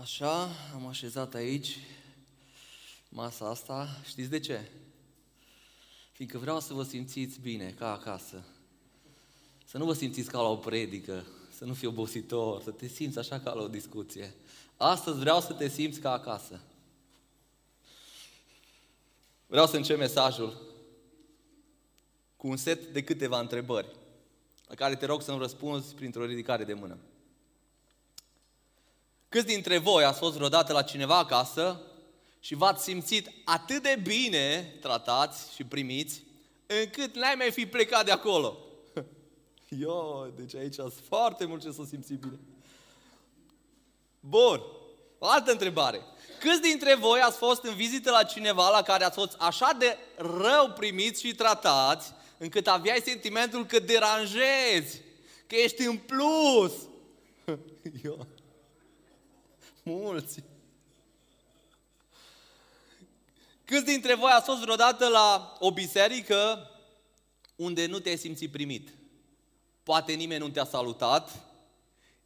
Așa, am așezat aici masa asta. Știți de ce? Fiindcă vreau să vă simțiți bine, ca acasă. Să nu vă simțiți ca la o predică, să nu fii obositor, să te simți așa ca la o discuție. Astăzi vreau să te simți ca acasă. Vreau să încep mesajul cu un set de câteva întrebări, la care te rog să-mi răspunzi printr-o ridicare de mână. Câți dintre voi ați fost vreodată la cineva acasă și v-ați simțit atât de bine tratați și primiți, încât n-ai mai fi plecat de acolo? Eu, deci aici sunt foarte mult ce să simți bine. Bun. O altă întrebare. Câți dintre voi ați fost în vizită la cineva la care ați fost așa de rău primiți și tratați, încât aveai sentimentul că deranjezi, că ești în plus? Eu. Mulți. Câți dintre voi ați fost vreodată la o biserică unde nu te-ai simțit primit? Poate nimeni nu te-a salutat,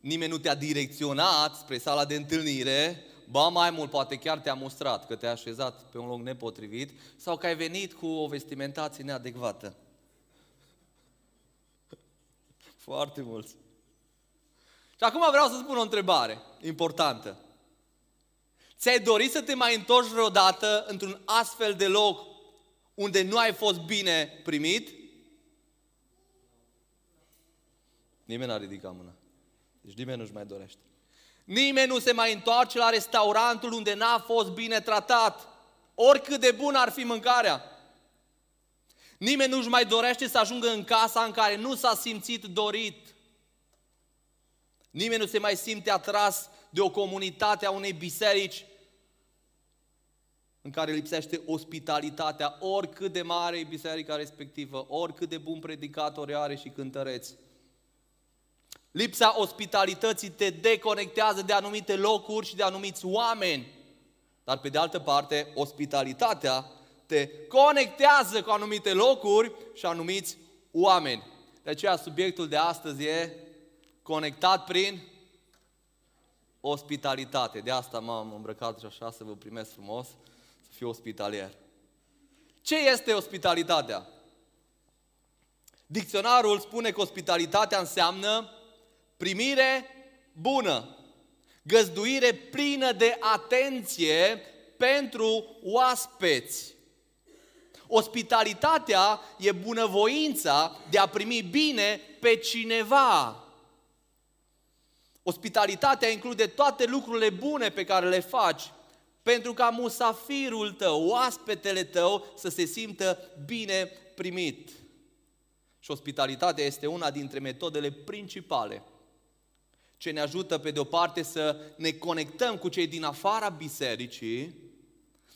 nimeni nu te-a direcționat spre sala de întâlnire, ba mai mult, poate chiar te-a mustrat că te-a așezat pe un loc nepotrivit sau că ai venit cu o vestimentație neadecvată. Foarte mulți. Și acum vreau să spun o întrebare importantă. Ți-ai dorit să te mai întorci vreodată într-un astfel de loc unde nu ai fost bine primit? Nimeni n-a ridicat mâna. Deci nimeni nu-și mai dorește. Nimeni nu se mai întoarce la restaurantul unde n-a fost bine tratat, oricât de bun ar fi mâncarea. Nimeni nu-și mai dorește să ajungă în casa în care nu s-a simțit dorit. Nimeni nu se mai simte atras de o comunitate a unei biserici în care lipsește ospitalitatea, oricât de mare e biserica respectivă, oricât de bun predicator are și cântăreți. Lipsa ospitalității te deconectează de anumite locuri și de anumiți oameni. Dar pe de altă parte, ospitalitatea te conectează cu anumite locuri și anumiți oameni. De aceea subiectul de astăzi e conectat prin ospitalitate. De asta m-am îmbrăcat și așa să vă primesc frumos fiu ospitalier. Ce este ospitalitatea? Dicționarul spune că ospitalitatea înseamnă primire bună, găzduire plină de atenție pentru oaspeți. Ospitalitatea e bunăvoința de a primi bine pe cineva. Ospitalitatea include toate lucrurile bune pe care le faci pentru ca musafirul tău, oaspetele tău să se simtă bine primit. Și ospitalitatea este una dintre metodele principale ce ne ajută pe de o parte să ne conectăm cu cei din afara bisericii,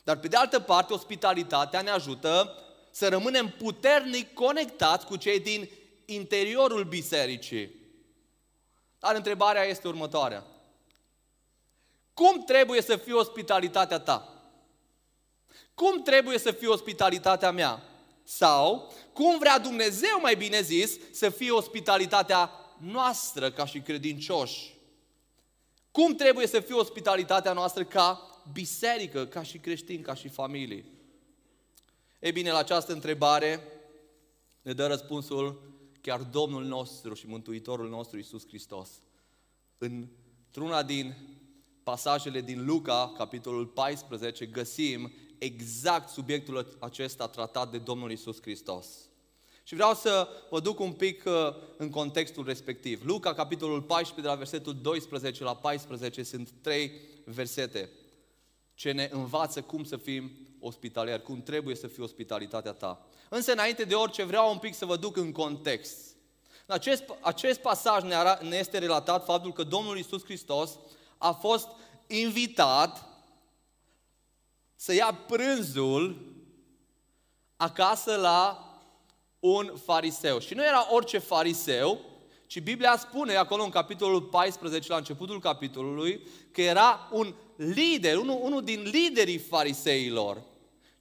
dar pe de altă parte ospitalitatea ne ajută să rămânem puternic conectați cu cei din interiorul bisericii. Dar întrebarea este următoarea. Cum trebuie să fie ospitalitatea ta? Cum trebuie să fie ospitalitatea mea? Sau, cum vrea Dumnezeu, mai bine zis, să fie ospitalitatea noastră ca și credincioși? Cum trebuie să fie ospitalitatea noastră ca biserică, ca și creștini, ca și familie? Ei bine, la această întrebare ne dă răspunsul chiar Domnul nostru și Mântuitorul nostru Iisus Hristos. Într-una din pasajele din Luca, capitolul 14, găsim exact subiectul acesta tratat de Domnul Isus Hristos. Și vreau să vă duc un pic uh, în contextul respectiv. Luca, capitolul 14, de la versetul 12 la 14, sunt trei versete ce ne învață cum să fim ospitalieri, cum trebuie să fie ospitalitatea ta. Însă, înainte de orice, vreau un pic să vă duc în context. În acest, acest pasaj ne, ara, ne este relatat faptul că Domnul Isus Hristos a fost invitat să ia prânzul acasă la un fariseu. Și nu era orice fariseu, ci Biblia spune acolo în capitolul 14, la începutul capitolului, că era un lider, unul, unul din liderii fariseilor.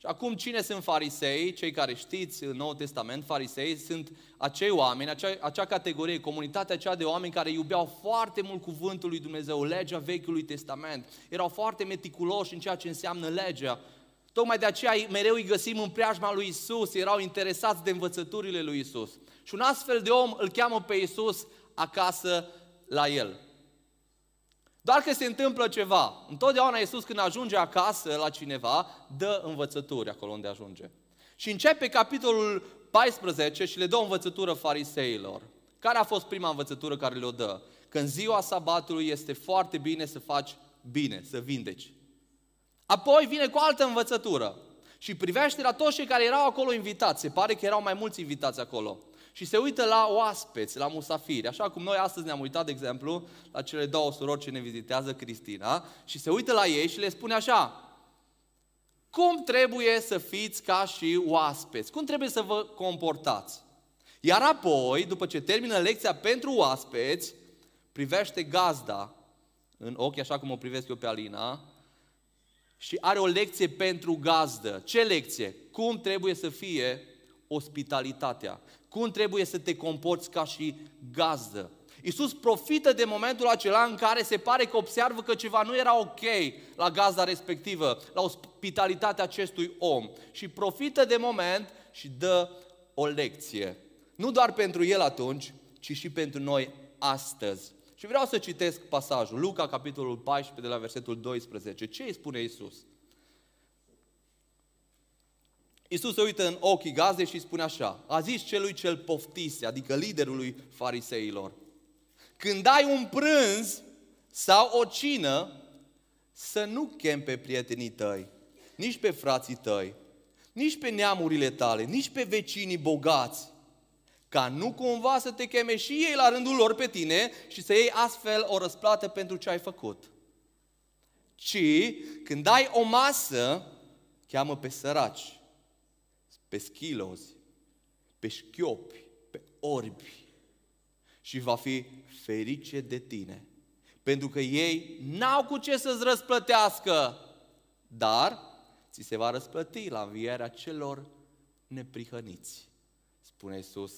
Și Și acum cine sunt farisei? Cei care știți în Noul Testament, farisei sunt acei oameni, acea, acea categorie, comunitatea aceea de oameni care iubeau foarte mult cuvântul lui Dumnezeu, legea Vechiului Testament. Erau foarte meticuloși în ceea ce înseamnă legea. Tocmai de aceea mereu îi găsim în preajma lui Isus, erau interesați de învățăturile lui Isus. Și un astfel de om îl cheamă pe Isus acasă la el. Doar că se întâmplă ceva. Întotdeauna Iisus când ajunge acasă la cineva, dă învățături acolo unde ajunge. Și începe capitolul 14 și le dă o învățătură fariseilor. Care a fost prima învățătură care le-o dă? Că în ziua sabatului este foarte bine să faci bine, să vindeci. Apoi vine cu altă învățătură și privește la toți cei care erau acolo invitați. Se pare că erau mai mulți invitați acolo și se uită la oaspeți, la musafiri, așa cum noi astăzi ne-am uitat, de exemplu, la cele două surori ce ne vizitează Cristina, și se uită la ei și le spune așa, cum trebuie să fiți ca și oaspeți? Cum trebuie să vă comportați? Iar apoi, după ce termină lecția pentru oaspeți, privește gazda în ochi, așa cum o privesc eu pe Alina, și are o lecție pentru gazdă. Ce lecție? Cum trebuie să fie ospitalitatea? Cum trebuie să te comporți ca și gazdă? Iisus profită de momentul acela în care se pare că observă că ceva nu era ok la gazda respectivă, la ospitalitatea acestui om. Și profită de moment și dă o lecție. Nu doar pentru el atunci, ci și pentru noi astăzi. Și vreau să citesc pasajul, Luca, capitolul 14, de la versetul 12. Ce îi spune Iisus? Iisus se uită în ochii gazdei și spune așa, a zis celui cel poftise, adică liderului fariseilor, când ai un prânz sau o cină, să nu chem pe prietenii tăi, nici pe frații tăi, nici pe neamurile tale, nici pe vecinii bogați, ca nu cumva să te cheme și ei la rândul lor pe tine și să iei astfel o răsplată pentru ce ai făcut. Ci, când ai o masă, cheamă pe săraci, pe schilozi, pe șchiopi, pe orbi și va fi ferice de tine. Pentru că ei n-au cu ce să-ți răsplătească, dar ți se va răsplăti la învierea celor neprihăniți, spune Iisus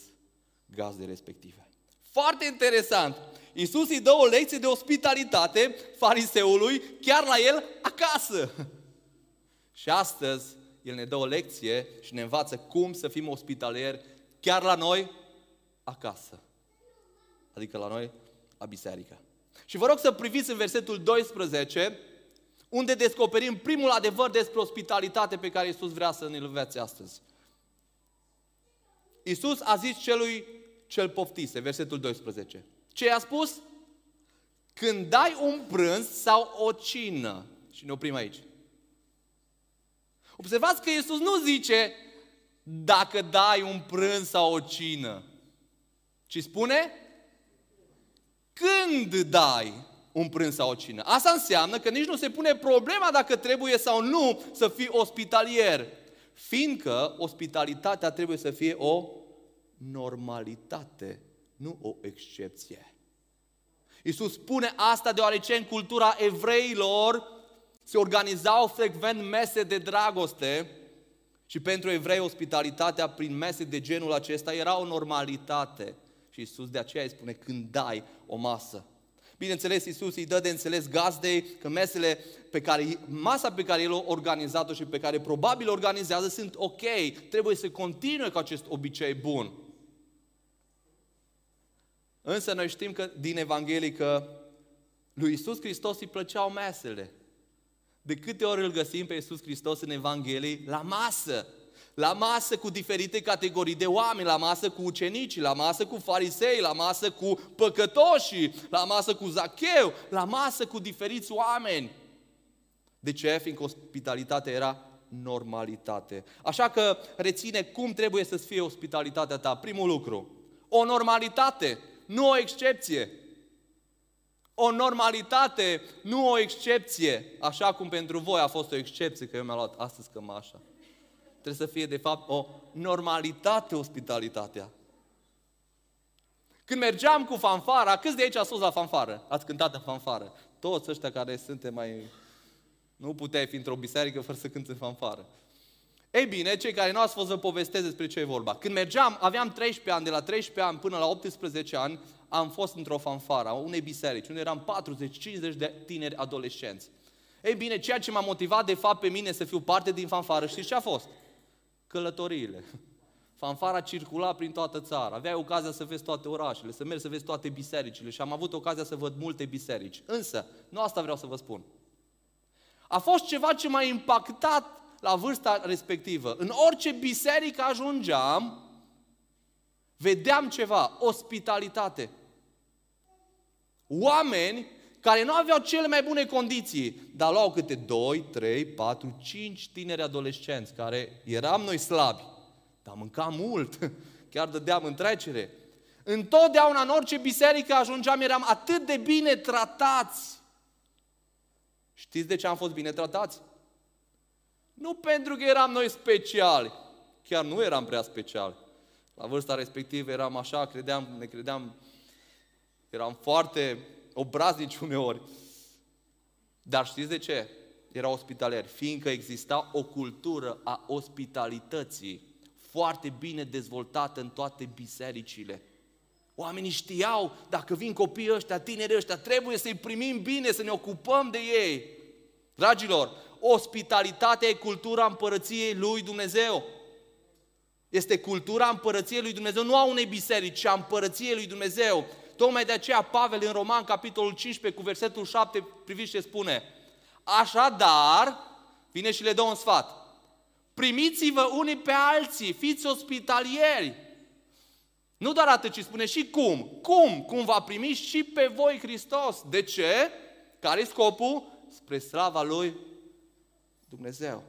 gazde respective. Foarte interesant! Iisus îi dă o lecție de ospitalitate fariseului chiar la el acasă. Și astăzi el ne dă o lecție și ne învață cum să fim ospitalieri chiar la noi acasă. Adică la noi la biserică. Și vă rog să priviți în versetul 12, unde descoperim primul adevăr despre ospitalitate pe care Iisus vrea să ne-l învețe astăzi. Iisus a zis celui cel poftise, versetul 12. Ce i-a spus? Când dai un prânz sau o cină, și ne oprim aici, Observați că Iisus nu zice dacă dai un prânz sau o cină, ci spune când dai un prânz sau o cină. Asta înseamnă că nici nu se pune problema dacă trebuie sau nu să fii ospitalier, fiindcă ospitalitatea trebuie să fie o normalitate, nu o excepție. Iisus spune asta deoarece în cultura evreilor se organizau frecvent mese de dragoste și pentru evrei ospitalitatea prin mese de genul acesta era o normalitate. Și Isus de aceea îi spune când dai o masă. Bineînțeles, Isus îi dă de înțeles gazdei că mesele pe care, masa pe care el a organizat-o și pe care probabil organizează sunt ok, trebuie să continue cu acest obicei bun. Însă noi știm că din Evanghelie că lui Isus Hristos îi plăceau mesele. De câte ori îl găsim pe Iisus Hristos în Evanghelie? La masă. La masă cu diferite categorii de oameni, la masă cu ucenicii, la masă cu farisei, la masă cu păcătoșii, la masă cu Zacheu, la masă cu diferiți oameni. De ce? Fiindcă ospitalitatea era normalitate. Așa că reține cum trebuie să fie ospitalitatea ta. Primul lucru, o normalitate, nu o excepție o normalitate, nu o excepție, așa cum pentru voi a fost o excepție că eu mi-am luat astăzi cămașa. Trebuie să fie, de fapt, o normalitate ospitalitatea. Când mergeam cu fanfara, câți de aici ați fost la fanfară? Ați cântat în fanfară? Toți ăștia care suntem mai... Nu puteai fi într-o biserică fără să cânți în fanfară. Ei bine, cei care nu ați fost vă povestesc despre ce e vorba. Când mergeam, aveam 13 ani, de la 13 ani până la 18 ani, am fost într-o fanfară, unei biserici, unde eram 40-50 de tineri adolescenți. Ei bine, ceea ce m-a motivat de fapt pe mine să fiu parte din fanfară, știți ce a fost? Călătoriile. Fanfara circula prin toată țara, aveai ocazia să vezi toate orașele, să mergi să vezi toate bisericile și am avut ocazia să văd multe biserici. Însă, nu asta vreau să vă spun. A fost ceva ce m-a impactat la vârsta respectivă. În orice biserică ajungeam, vedeam ceva, ospitalitate. Oameni care nu aveau cele mai bune condiții, dar luau câte 2, 3, 4, 5 tineri adolescenți, care eram noi slabi, dar mâncam mult, chiar dădeam întrecere. Întotdeauna, în orice biserică ajungeam, eram atât de bine tratați. Știți de ce am fost bine tratați? Nu pentru că eram noi speciali, chiar nu eram prea speciali. La vârsta respectivă eram așa, credeam, ne credeam, eram foarte obraznici uneori. Dar știți de ce? Erau ospitalieri, fiindcă exista o cultură a ospitalității foarte bine dezvoltată în toate bisericile. Oamenii știau, dacă vin copiii ăștia, tinerii ăștia, trebuie să-i primim bine, să ne ocupăm de ei. Dragilor, ospitalitatea e cultura împărăției lui Dumnezeu. Este cultura împărăției lui Dumnezeu, nu a unei biserici, ci a împărăției lui Dumnezeu. Tocmai de aceea Pavel în Roman, capitolul 15, cu versetul 7, priviți ce spune. Așadar, vine și le dă un sfat. Primiți-vă unii pe alții, fiți ospitalieri. Nu doar atât, ci spune și cum. Cum? Cum va primi și pe voi Hristos. De ce? Care-i scopul? Spre slava Lui Dumnezeu.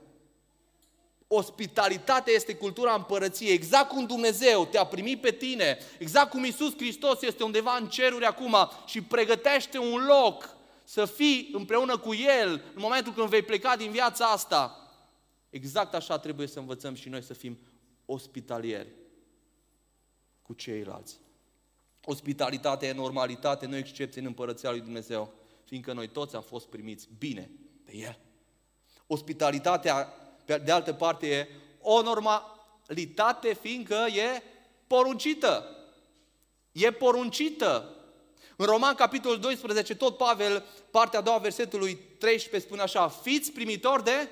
Ospitalitatea este cultura împărăției, exact cum Dumnezeu te-a primit pe tine, exact cum Isus Hristos este undeva în ceruri acum și pregătește un loc să fii împreună cu El în momentul când vei pleca din viața asta. Exact așa trebuie să învățăm și noi să fim ospitalieri cu ceilalți. Ospitalitatea e normalitate, nu excepție în împărăția lui Dumnezeu, fiindcă noi toți am fost primiți bine de El. Ospitalitatea de altă parte, e o normalitate, fiindcă e poruncită. E poruncită. În Roman, capitolul 12, tot Pavel, partea a doua versetului 13, spune așa, fiți primitori de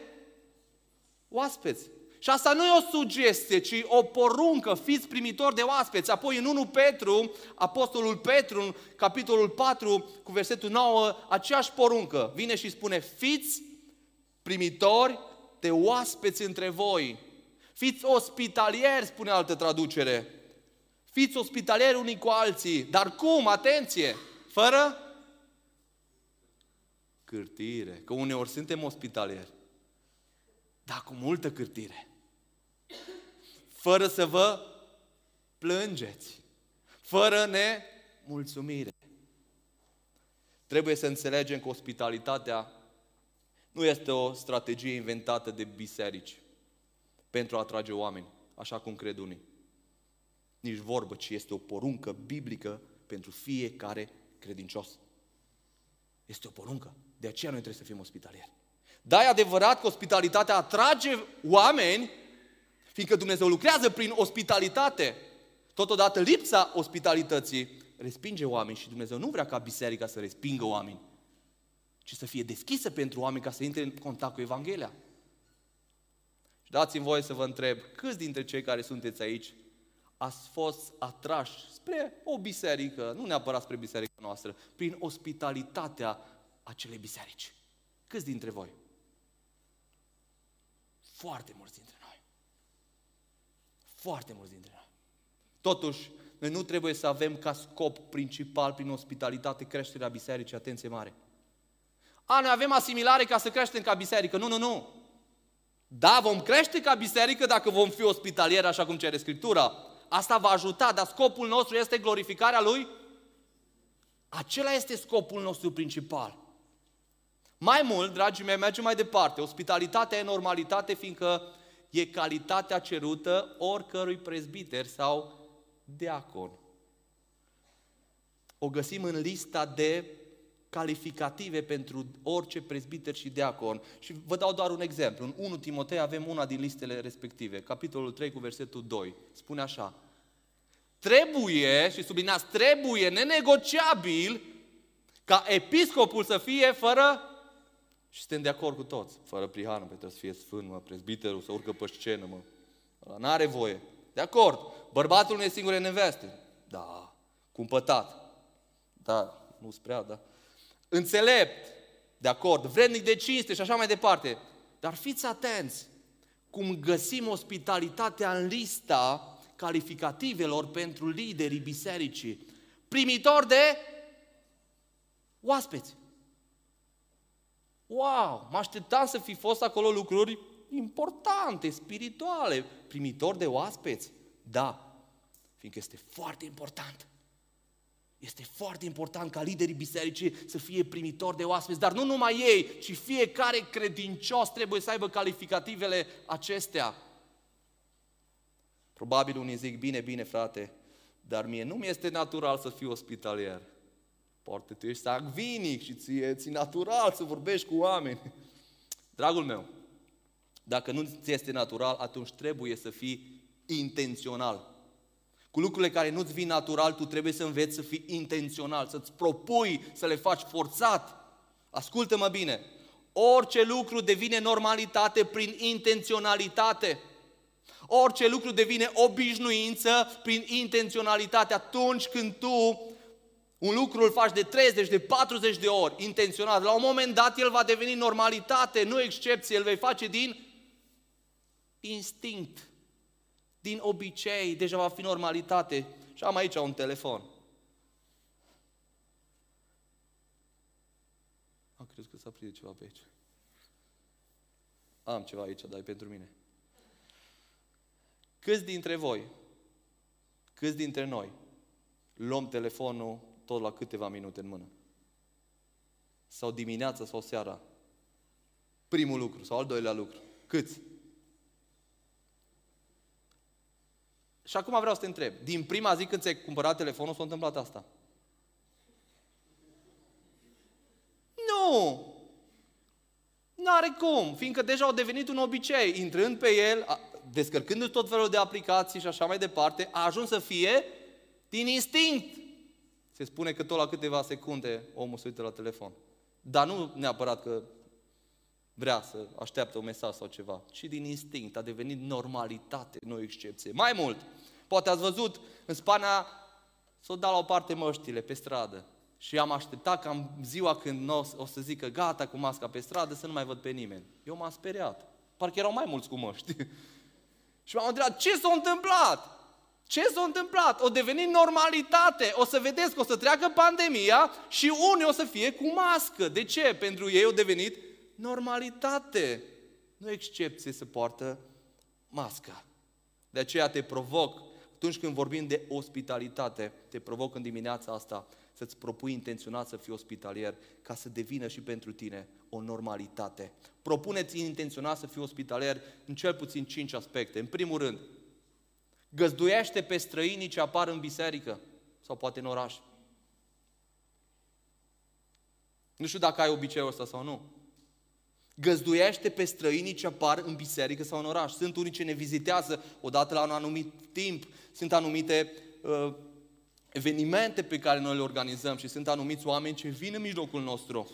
oaspeți. Și asta nu e o sugestie, ci o poruncă, fiți primitori de oaspeți. Apoi în 1 Petru, Apostolul Petru, în capitolul 4, cu versetul 9, aceeași poruncă, vine și spune, fiți primitori de oaspeți între voi. Fiți ospitalieri, spune altă traducere. Fiți ospitalieri unii cu alții. Dar cum? Atenție! Fără cârtire. Că uneori suntem ospitalieri. Dar cu multă cârtire. Fără să vă plângeți. Fără nemulțumire. Trebuie să înțelegem că ospitalitatea nu este o strategie inventată de biserici pentru a atrage oameni, așa cum cred unii. Nici vorbă, ci este o poruncă biblică pentru fiecare credincios. Este o poruncă. De aceea noi trebuie să fim ospitalieri. Da, e adevărat că ospitalitatea atrage oameni, fiindcă Dumnezeu lucrează prin ospitalitate. Totodată lipsa ospitalității respinge oameni și Dumnezeu nu vrea ca biserica să respingă oameni, ci să fie deschisă pentru oameni ca să intre în contact cu Evanghelia. Și dați-mi voie să vă întreb, câți dintre cei care sunteți aici ați fost atrași spre o biserică, nu neapărat spre biserica noastră, prin ospitalitatea acelei biserici? Câți dintre voi? Foarte mulți dintre noi. Foarte mulți dintre noi. Totuși, noi nu trebuie să avem ca scop principal prin ospitalitate creșterea bisericii, atenție mare. A, noi avem asimilare ca să creștem ca biserică. Nu, nu, nu. Da, vom crește ca biserică dacă vom fi ospitalieri, așa cum cere Scriptura. Asta va ajuta, dar scopul nostru este glorificarea Lui. Acela este scopul nostru principal. Mai mult, dragii mei, mergem mai departe. Ospitalitatea e normalitate, fiindcă e calitatea cerută oricărui prezbiter sau deacon. O găsim în lista de calificative pentru orice prezbiter și deacon. Și vă dau doar un exemplu. În 1 Timotei avem una din listele respective, capitolul 3 cu versetul 2. Spune așa, trebuie, și sublinați, trebuie nenegociabil ca episcopul să fie fără și suntem de acord cu toți. Fără prihană, pentru să fie sfânt, mă, prezbiterul, să urcă pe scenă, mă. Ăla n-are voie. De acord. Bărbatul nu e singur în neveste. Da. Cumpătat. Da, nu prea, da. Înțelept. De acord. Vrednic de cinste și așa mai departe. Dar fiți atenți cum găsim ospitalitatea în lista calificativelor pentru liderii bisericii. Primitor de oaspeți. Wow, mă așteptam să fi fost acolo lucruri importante, spirituale, primitor de oaspeți. Da, fiindcă este foarte important. Este foarte important ca liderii bisericii să fie primitori de oaspeți, dar nu numai ei, ci fiecare credincios trebuie să aibă calificativele acestea. Probabil unii zic, bine, bine frate, dar mie nu mi este natural să fiu ospitalier. Poate tu ești sangvinic și ție ți natural să vorbești cu oameni. Dragul meu, dacă nu ți este natural, atunci trebuie să fii intențional. Cu lucrurile care nu-ți vin natural, tu trebuie să înveți să fii intențional, să-ți propui să le faci forțat. Ascultă-mă bine, orice lucru devine normalitate prin intenționalitate. Orice lucru devine obișnuință prin intenționalitate atunci când tu un lucru îl faci de 30, de 40 de ori, intenționat. La un moment dat el va deveni normalitate, nu excepție, îl vei face din instinct, din obicei, deja va fi normalitate. Și am aici un telefon. Am crezut că s-a prins ceva pe aici. Am ceva aici, dar e pentru mine. Câți dintre voi, câți dintre noi luăm telefonul tot la câteva minute în mână. Sau dimineața sau seara. Primul lucru sau al doilea lucru. Câți? Și acum vreau să te întreb. Din prima zi când ți-ai cumpărat telefonul s-a întâmplat asta? Nu! N-are cum, fiindcă deja au devenit un obicei. Intrând pe el, descărcându-ți tot felul de aplicații și așa mai departe, a ajuns să fie din instinct. Se spune că tot la câteva secunde omul se uită la telefon. Dar nu neapărat că vrea să așteaptă un mesaj sau ceva, ci din instinct. A devenit normalitate, nu excepție. Mai mult, poate ați văzut în Spania să o dau la o parte măștile pe stradă. Și am așteptat ca în ziua când o, o să zică gata cu masca pe stradă să nu mai văd pe nimeni. Eu m-am speriat. Parcă erau mai mulți cu măști. și m-am întrebat ce s-a întâmplat? Ce s-a întâmplat? O devenit normalitate. O să vedeți că o să treacă pandemia și unii o să fie cu mască. De ce? Pentru ei o devenit normalitate. Nu excepție să poartă masca. De aceea te provoc, atunci când vorbim de ospitalitate, te provoc în dimineața asta să-ți propui intenționat să fii ospitalier, ca să devină și pentru tine o normalitate. Propuneți intenționat să fii ospitalier în cel puțin cinci aspecte. În primul rând, Găzduiește pe străinii ce apar în biserică sau poate în oraș. Nu știu dacă ai obiceiul ăsta sau nu. Găzduiește pe străinii ce apar în biserică sau în oraș. Sunt unii ce ne vizitează odată la un anumit timp, sunt anumite uh, evenimente pe care noi le organizăm și sunt anumiți oameni ce vin în mijlocul nostru.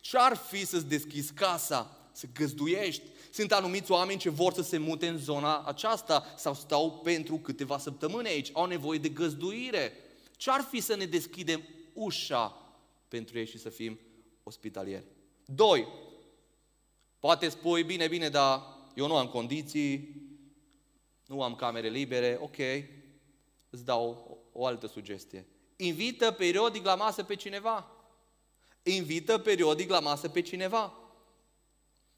Ce-ar fi să-ți deschizi casa, să găzduiești, sunt anumiți oameni ce vor să se mute în zona aceasta sau stau pentru câteva săptămâni aici, au nevoie de găzduire. Ce ar fi să ne deschidem ușa pentru ei și să fim ospitalieri? Doi, poate spui, bine, bine, dar eu nu am condiții, nu am camere libere, ok, îți dau o, o altă sugestie. Invită periodic la masă pe cineva. Invită periodic la masă pe cineva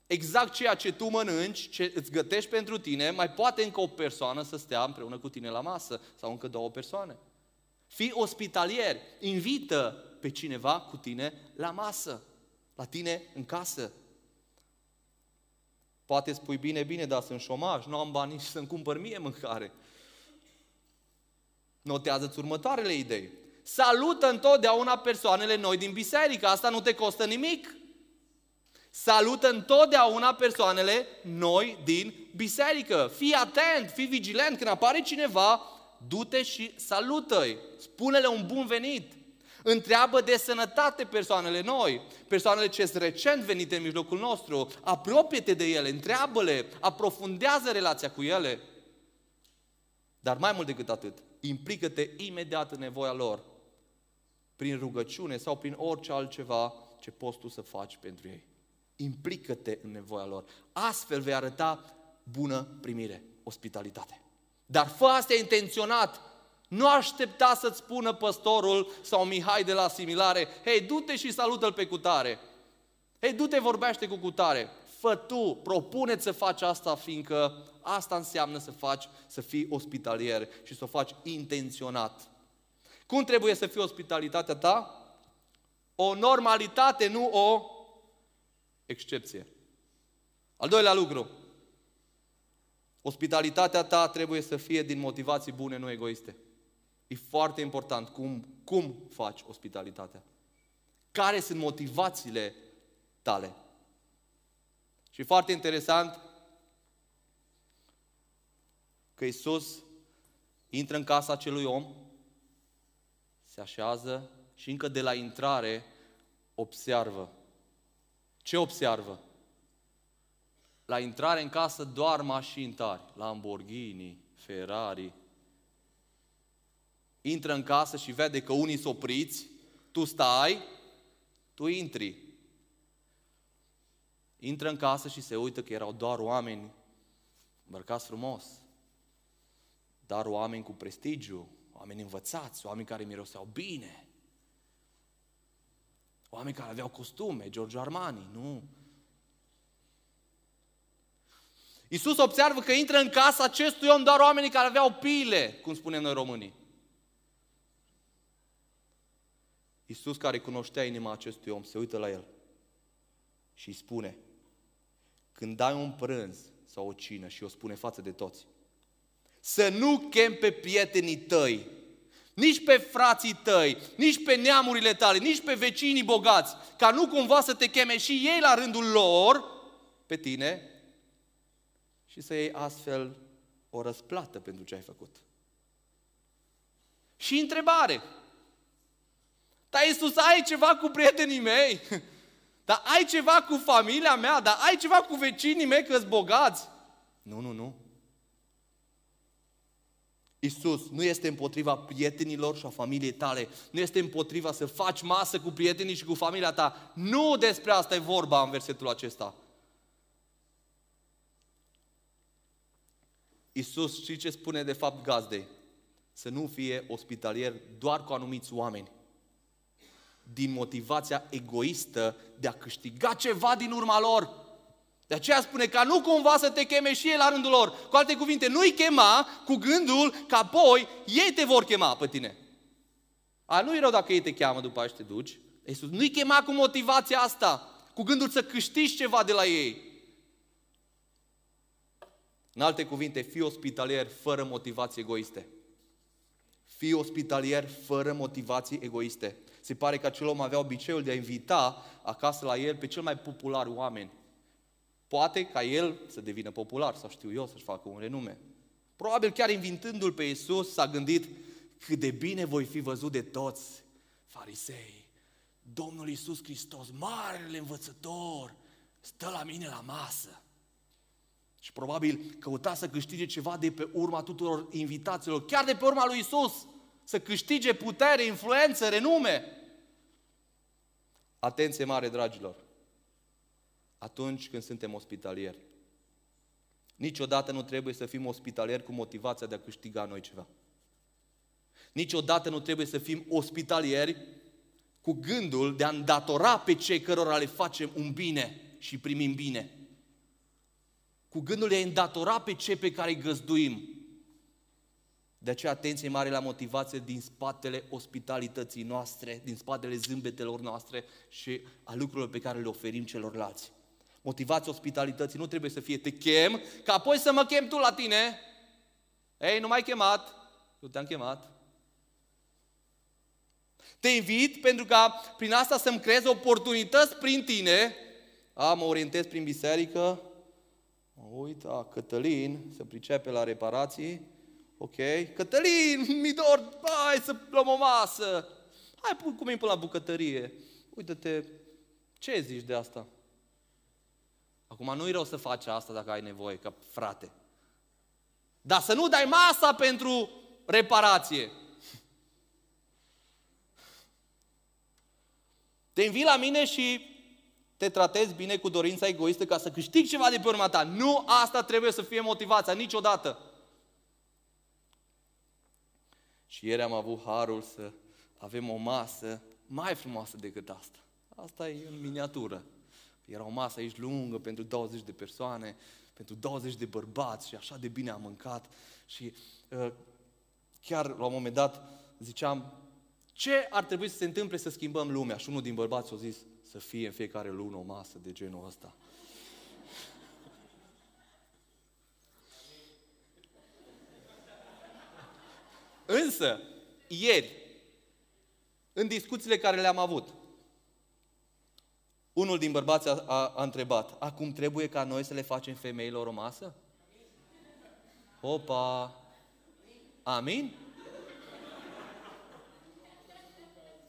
exact ceea ce tu mănânci, ce îți gătești pentru tine, mai poate încă o persoană să stea împreună cu tine la masă sau încă două persoane. Fii ospitalier, invită pe cineva cu tine la masă, la tine în casă. Poate spui, bine, bine, dar sunt șomaj, nu am bani nici să-mi cumpăr mie mâncare. Notează-ți următoarele idei. Salută întotdeauna persoanele noi din biserică, asta nu te costă nimic. Salută întotdeauna persoanele noi din biserică. Fii atent, fii vigilent, când apare cineva, du-te și salută-i. Spune-le un bun venit. Întreabă de sănătate persoanele noi, persoanele ce sunt recent venite în mijlocul nostru. Apropie-te de ele, întreabă-le, aprofundează relația cu ele. Dar mai mult decât atât, implică-te imediat în nevoia lor, prin rugăciune sau prin orice altceva ce poți tu să faci pentru ei. Implică-te în nevoia lor. Astfel vei arăta bună primire, ospitalitate. Dar fă asta intenționat. Nu aștepta să-ți spună păstorul sau Mihai de la asimilare, hei, du-te și salută-l pe cutare. Hei, du-te, vorbește cu cutare. Fă tu, propune să faci asta, fiindcă asta înseamnă să faci, să fii ospitalier și să o faci intenționat. Cum trebuie să fie ospitalitatea ta? O normalitate, nu o excepție. Al doilea lucru. Ospitalitatea ta trebuie să fie din motivații bune, nu egoiste. E foarte important cum, cum faci ospitalitatea. Care sunt motivațiile tale? Și foarte interesant că Isus intră în casa acelui om, se așează și încă de la intrare observă. Ce observă? La intrare în casă doar mașini tari, Lamborghini, Ferrari. Intră în casă și vede că unii sunt opriți, tu stai, tu intri. Intră în casă și se uită că erau doar oameni îmbrăcați frumos, dar oameni cu prestigiu, oameni învățați, oameni care miroseau bine, oameni care aveau costume, Giorgio Armani, nu. Iisus observă că intră în casa acestui om doar oamenii care aveau pile, cum spunem noi românii. Iisus care cunoștea inima acestui om, se uită la el și îi spune, când dai un prânz sau o cină și o spune față de toți, să nu chem pe prietenii tăi, nici pe frații tăi, nici pe neamurile tale, nici pe vecinii bogați, ca nu cumva să te cheme și ei la rândul lor pe tine și să iei astfel o răsplată pentru ce ai făcut. Și întrebare. Dar Iisus, ai ceva cu prietenii mei? Dar ai ceva cu familia mea? Dar ai ceva cu vecinii mei că bogați? Nu, nu, nu. Isus nu este împotriva prietenilor și a familiei tale. Nu este împotriva să faci masă cu prietenii și cu familia ta. Nu despre asta e vorba în versetul acesta. Isus știi ce spune de fapt gazdei? Să nu fie ospitalier doar cu anumiți oameni. Din motivația egoistă de a câștiga ceva din urma lor. De aceea spune ca nu cumva să te cheme și ei la rândul lor. Cu alte cuvinte, nu-i chema cu gândul că apoi ei te vor chema pe tine. A, nu e rău dacă ei te cheamă după aceea și te duci. Iisus nu-i chema cu motivația asta, cu gândul să câștigi ceva de la ei. În alte cuvinte, fii ospitalier fără motivații egoiste. Fii ospitalier fără motivații egoiste. Se pare că acel om avea obiceiul de a invita acasă la el pe cel mai popular oameni. Poate ca el să devină popular, sau știu eu, să-și facă un renume. Probabil chiar invitându-l pe Iisus s-a gândit cât de bine voi fi văzut de toți farisei. Domnul Iisus Hristos, marele învățător, stă la mine la masă. Și probabil căuta să câștige ceva de pe urma tuturor invitațiilor, chiar de pe urma lui Isus, să câștige putere, influență, renume. Atenție mare, dragilor! Atunci când suntem ospitalieri. Niciodată nu trebuie să fim ospitalieri cu motivația de a câștiga noi ceva. Niciodată nu trebuie să fim ospitalieri cu gândul de a îndatora pe cei cărora le facem un bine și primim bine cu gândul de a îndatora pe cei pe care îi găzduim. De aceea atenție mare la motivație din spatele ospitalității noastre, din spatele zâmbetelor noastre și a lucrurilor pe care le oferim celorlalți. Motivația ospitalității nu trebuie să fie te chem, ca apoi să mă chem tu la tine. Ei, nu m-ai chemat, eu te-am chemat. Te invit pentru ca prin asta să-mi creezi oportunități prin tine. A, mă orientez prin biserică. Mă uit, a, Cătălin se pricepe la reparații. Ok, Cătălin, mi dor, hai să luăm o masă. Hai, cum e până la bucătărie. Uită-te, ce zici de asta? Acum nu-i rău să faci asta dacă ai nevoie, ca frate. Dar să nu dai masa pentru reparație. Te invii la mine și te tratezi bine cu dorința egoistă ca să câștigi ceva de pe urma ta. Nu asta trebuie să fie motivația, niciodată. Și ieri am avut harul să avem o masă mai frumoasă decât asta. Asta e în miniatură. Era o masă aici lungă pentru 20 de persoane, pentru 20 de bărbați și așa de bine am mâncat. Și uh, chiar la un moment dat ziceam, ce ar trebui să se întâmple să schimbăm lumea? Și unul din bărbați a zis, să fie în fiecare lună o masă de genul ăsta. Însă, ieri, în discuțiile care le-am avut, unul din bărbați a, a, a întrebat, acum trebuie ca noi să le facem femeilor o masă? Opa! Amin?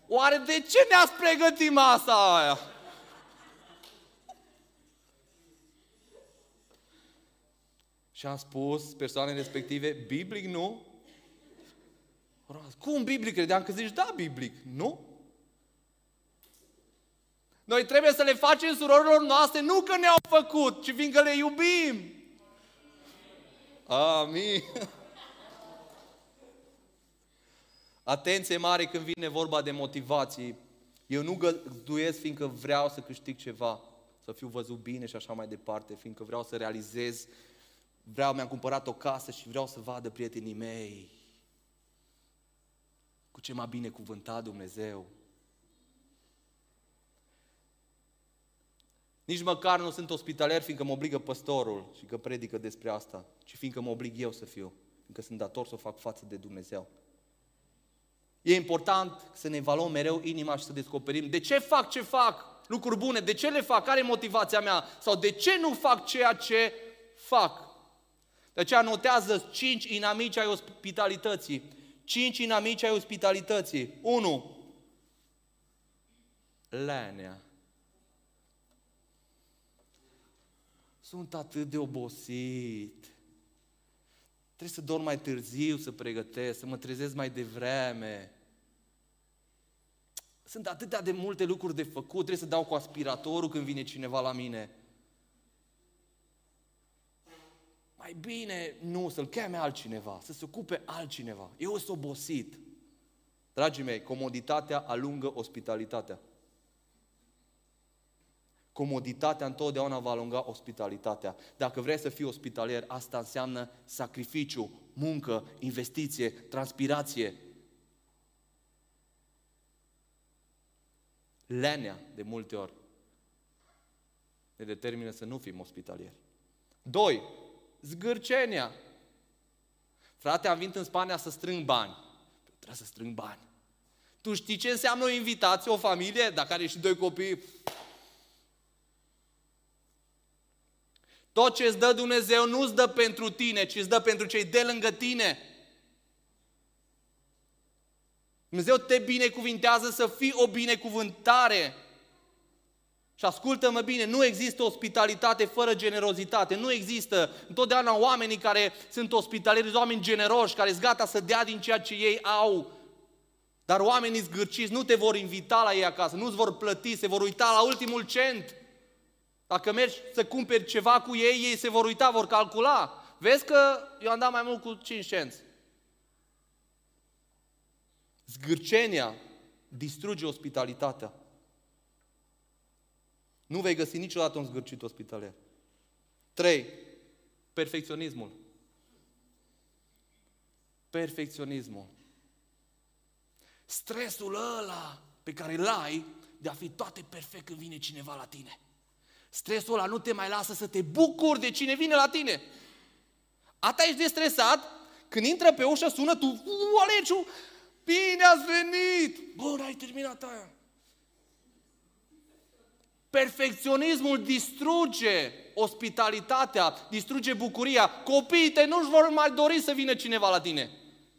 Oare de ce ne-ați pregătit masa aia? Și am spus persoanei respective, biblic nu? Cum biblic? Credeam că zici da biblic. Nu? Noi trebuie să le facem surorilor noastre nu că ne-au făcut, ci fiindcă le iubim. Amin. Atenție mare când vine vorba de motivații. Eu nu găduiesc fiindcă vreau să câștig ceva, să fiu văzut bine și așa mai departe, fiindcă vreau să realizez, vreau, mi-am cumpărat o casă și vreau să vadă prietenii mei cu ce m-a binecuvântat Dumnezeu. Nici măcar nu sunt ospitalier fiindcă mă obligă păstorul și că predică despre asta, ci fiindcă mă oblig eu să fiu, fiindcă sunt dator să o fac față de Dumnezeu. E important să ne evaluăm mereu inima și să descoperim de ce fac ce fac, lucruri bune, de ce le fac, care e motivația mea sau de ce nu fac ceea ce fac. De aceea notează cinci inamici ai ospitalității. Cinci inamici ai ospitalității. 1. Lenea. Sunt atât de obosit. Trebuie să dorm mai târziu să pregătesc, să mă trezesc mai devreme. Sunt atâtea de multe lucruri de făcut, trebuie să dau cu aspiratorul când vine cineva la mine. Mai bine nu, să-l cheme altcineva, să se ocupe altcineva. Eu sunt obosit. Dragii mei, comoditatea alungă ospitalitatea. Comoditatea întotdeauna va alunga ospitalitatea. Dacă vrei să fii ospitalier, asta înseamnă sacrificiu, muncă, investiție, transpirație. Lenea, de multe ori, ne determină să nu fim ospitalieri. Doi, zgârcenia. Frate, am venit în Spania să strâng bani. Trebuie să strâng bani. Tu știi ce înseamnă o invitație, o familie, dacă are și doi copii? Tot ce îți dă Dumnezeu nu îți dă pentru tine, ci îți dă pentru cei de lângă tine. Dumnezeu te binecuvintează să fii o binecuvântare. Și ascultă-mă bine, nu există ospitalitate fără generozitate, nu există. Întotdeauna oamenii care sunt ospitalieri, oameni generoși, care sunt gata să dea din ceea ce ei au. Dar oamenii zgârciți nu te vor invita la ei acasă, nu-ți vor plăti, se vor uita la ultimul cent. Dacă mergi să cumperi ceva cu ei, ei se vor uita, vor calcula. Vezi că eu am dat mai mult cu 5 cenți. Zgârcenia distruge ospitalitatea. Nu vei găsi niciodată un zgârcit ospitalier. 3. Perfecționismul. Perfecționismul. Stresul ăla pe care îl ai de a fi toate perfect când vine cineva la tine. Stresul ăla nu te mai lasă să te bucuri de cine vine la tine. Ata ești de stresat, când intră pe ușă, sună, tu alegi Bine ați venit! Bun, ai terminat aia. Perfecționismul distruge ospitalitatea, distruge bucuria. Copiii tăi nu-și vor mai dori să vină cineva la tine.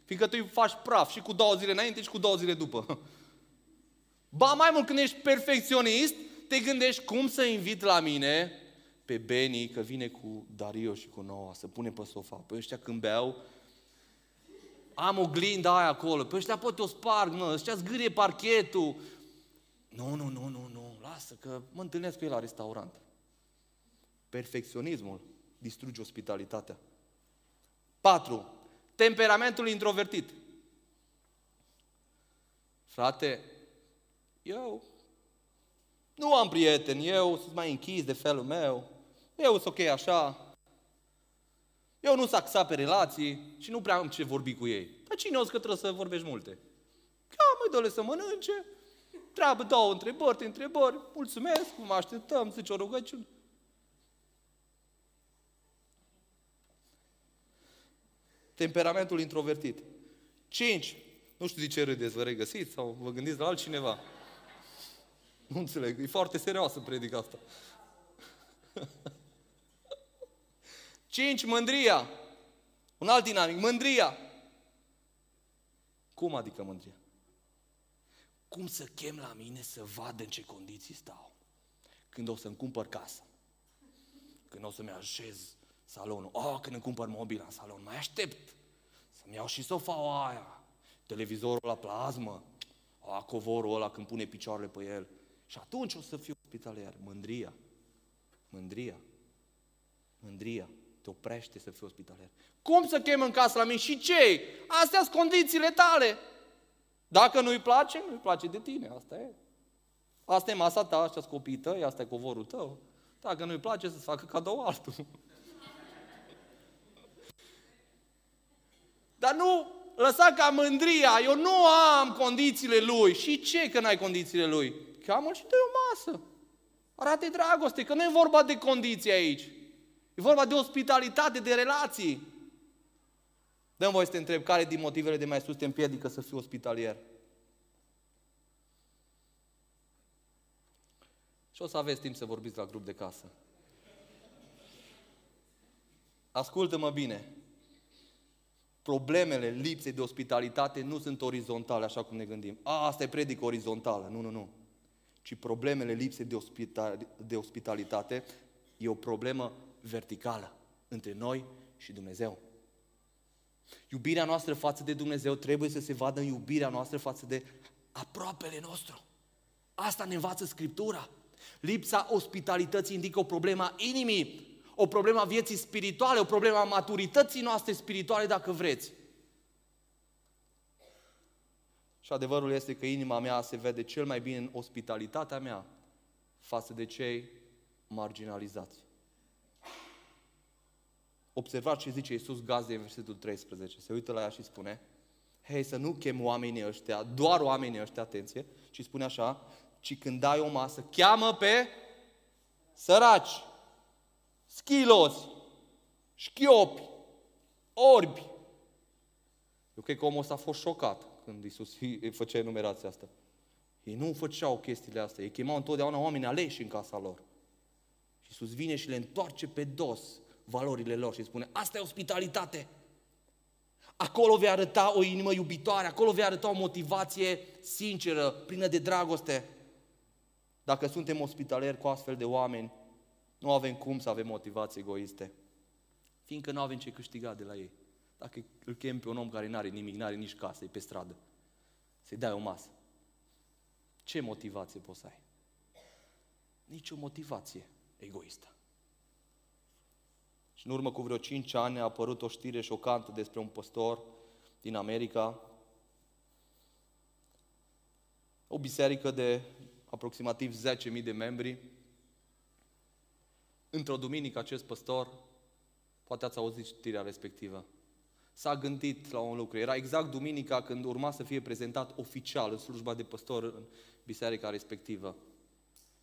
Fiindcă tu îi faci praf și cu două zile înainte și cu două zile după. Ba mai mult, când ești perfecționist, te gândești cum să invit la mine pe Beni, că vine cu Dario și cu Noa, să pune pe sofa. Pe ăștia când beau, am o glindă aia acolo, pe ăștia pot o sparg, mă, ăștia zgârie parchetul. Nu, nu, nu, nu, nu, lasă că mă întâlnesc cu el la restaurant. Perfecționismul distruge ospitalitatea. 4. Temperamentul introvertit. Frate, eu nu am prieteni, eu sunt mai închis de felul meu, eu sunt ok așa, eu nu s axat pe relații și nu prea am ce vorbi cu ei. Dar cine o că trebuie să vorbești multe? Ca mă dole să mănânce, treabă două întrebări, te întrebări, mulțumesc, mă așteptăm, zice o rugăciune. Temperamentul introvertit. 5. Nu știu de ce râdeți, vă regăsiți sau vă gândiți la altcineva. Nu înțeleg, e foarte serioasă predica asta. 5. Mândria. Un alt dinamic, mândria. Cum adică mândria? Cum să chem la mine să vad în ce condiții stau? Când o să-mi cumpăr casă. Când o să-mi așez salonul. Oh, când îmi cumpăr mobila în salon. Mai aștept să-mi iau și sofaua aia. Televizorul la plasmă. Oh, covorul ăla când pune picioarele pe el. Și atunci o să fiu ospitalier. Mândria. Mândria. Mândria te oprește să fii ospitalier. Cum să chem în casă la mine? Și ce? Astea sunt condițiile tale. Dacă nu-i place, nu-i place de tine. Asta e. Asta e masa ta, astea sunt copiii tăi, asta e covorul tău. Dacă nu-i place, să-ți facă cadou altul. Dar nu lăsa ca mândria, eu nu am condițiile lui. Și ce că n-ai condițiile lui? Cheamă-l și dă o masă. Arate dragoste, că nu e vorba de condiții aici. E vorba de ospitalitate, de relații. Dăm voi să te întreb care din motivele de mai sus te împiedică să fii ospitalier. Și o să aveți timp să vorbiți la grup de casă. Ascultă-mă bine. Problemele lipsei de ospitalitate nu sunt orizontale, așa cum ne gândim. A, asta e predică orizontală. Nu, nu, nu. Ci problemele lipsei de, ospital, de ospitalitate e o problemă verticală între noi și Dumnezeu. Iubirea noastră față de Dumnezeu trebuie să se vadă în iubirea noastră față de aproapele nostru. Asta ne învață Scriptura. Lipsa ospitalității indică o problemă a inimii, o problemă a vieții spirituale, o problemă a maturității noastre spirituale, dacă vreți. Și adevărul este că inima mea se vede cel mai bine în ospitalitatea mea față de cei marginalizați. Observați ce zice Iisus Gaze în versetul 13. Se uită la ea și spune, hei, să nu chem oamenii ăștia, doar oamenii ăștia, atenție, ci spune așa, ci când dai o masă, cheamă pe săraci, schilozi, șchiopi, orbi. Eu cred că omul ăsta a fost șocat când Iisus făcea enumerația asta. Ei nu făceau chestiile astea, ei chemau întotdeauna oameni aleși în casa lor. Și Iisus vine și le întoarce pe dos valorile lor și spune, asta e ospitalitate. Acolo vei arăta o inimă iubitoare, acolo vei arăta o motivație sinceră, plină de dragoste. Dacă suntem ospitalieri cu astfel de oameni, nu avem cum să avem motivații egoiste. Fiindcă nu avem ce câștiga de la ei. Dacă îl chem pe un om care nu are nimic, nu are nici casă, e pe stradă, să-i dai o masă. Ce motivație poți să ai? Nici o motivație egoistă. Și în urmă cu vreo 5 ani a apărut o știre șocantă despre un păstor din America, o biserică de aproximativ 10.000 de membri. Într-o duminică acest păstor, poate ați auzit știrea respectivă, s-a gândit la un lucru. Era exact duminica când urma să fie prezentat oficial în slujba de păstor în biserica respectivă.